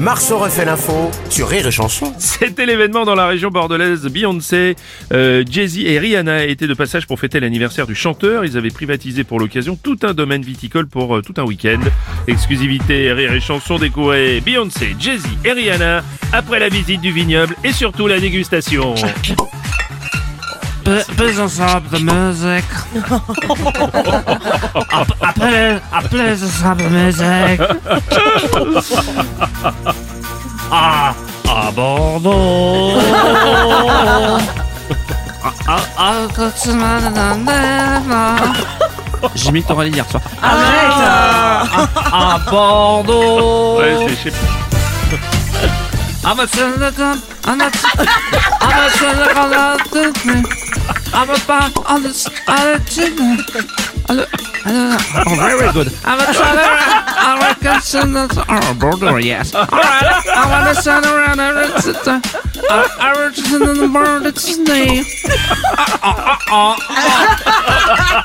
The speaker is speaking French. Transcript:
Marceau refait l'info sur Rire et Chanson. C'était l'événement dans la région bordelaise. Beyoncé, euh, Jay-Z et Rihanna étaient de passage pour fêter l'anniversaire du chanteur. Ils avaient privatisé pour l'occasion tout un domaine viticole pour euh, tout un week-end. Exclusivité Rire et Chanson découvrez Beyoncé, Jay-Z et Rihanna après la visite du vignoble et surtout la dégustation. Plus ensemble de musique. Après, après ensemble de musique. Ah, à Bordeaux. Ah, ah, ah, J'ai mis ton rallye hier soir. Arrête À Bordeaux Ouais, c'est- je sais pas. I'm a senator, I'm a, I'm a senator, I'm a bar on the side I look, I don't. Oh, very good. I'm a traveler. I'm oh, a consumer. Oh, border, yes. All right. I want to stand around. I want I want to in the border. It's me. Uh, uh, uh, uh, uh.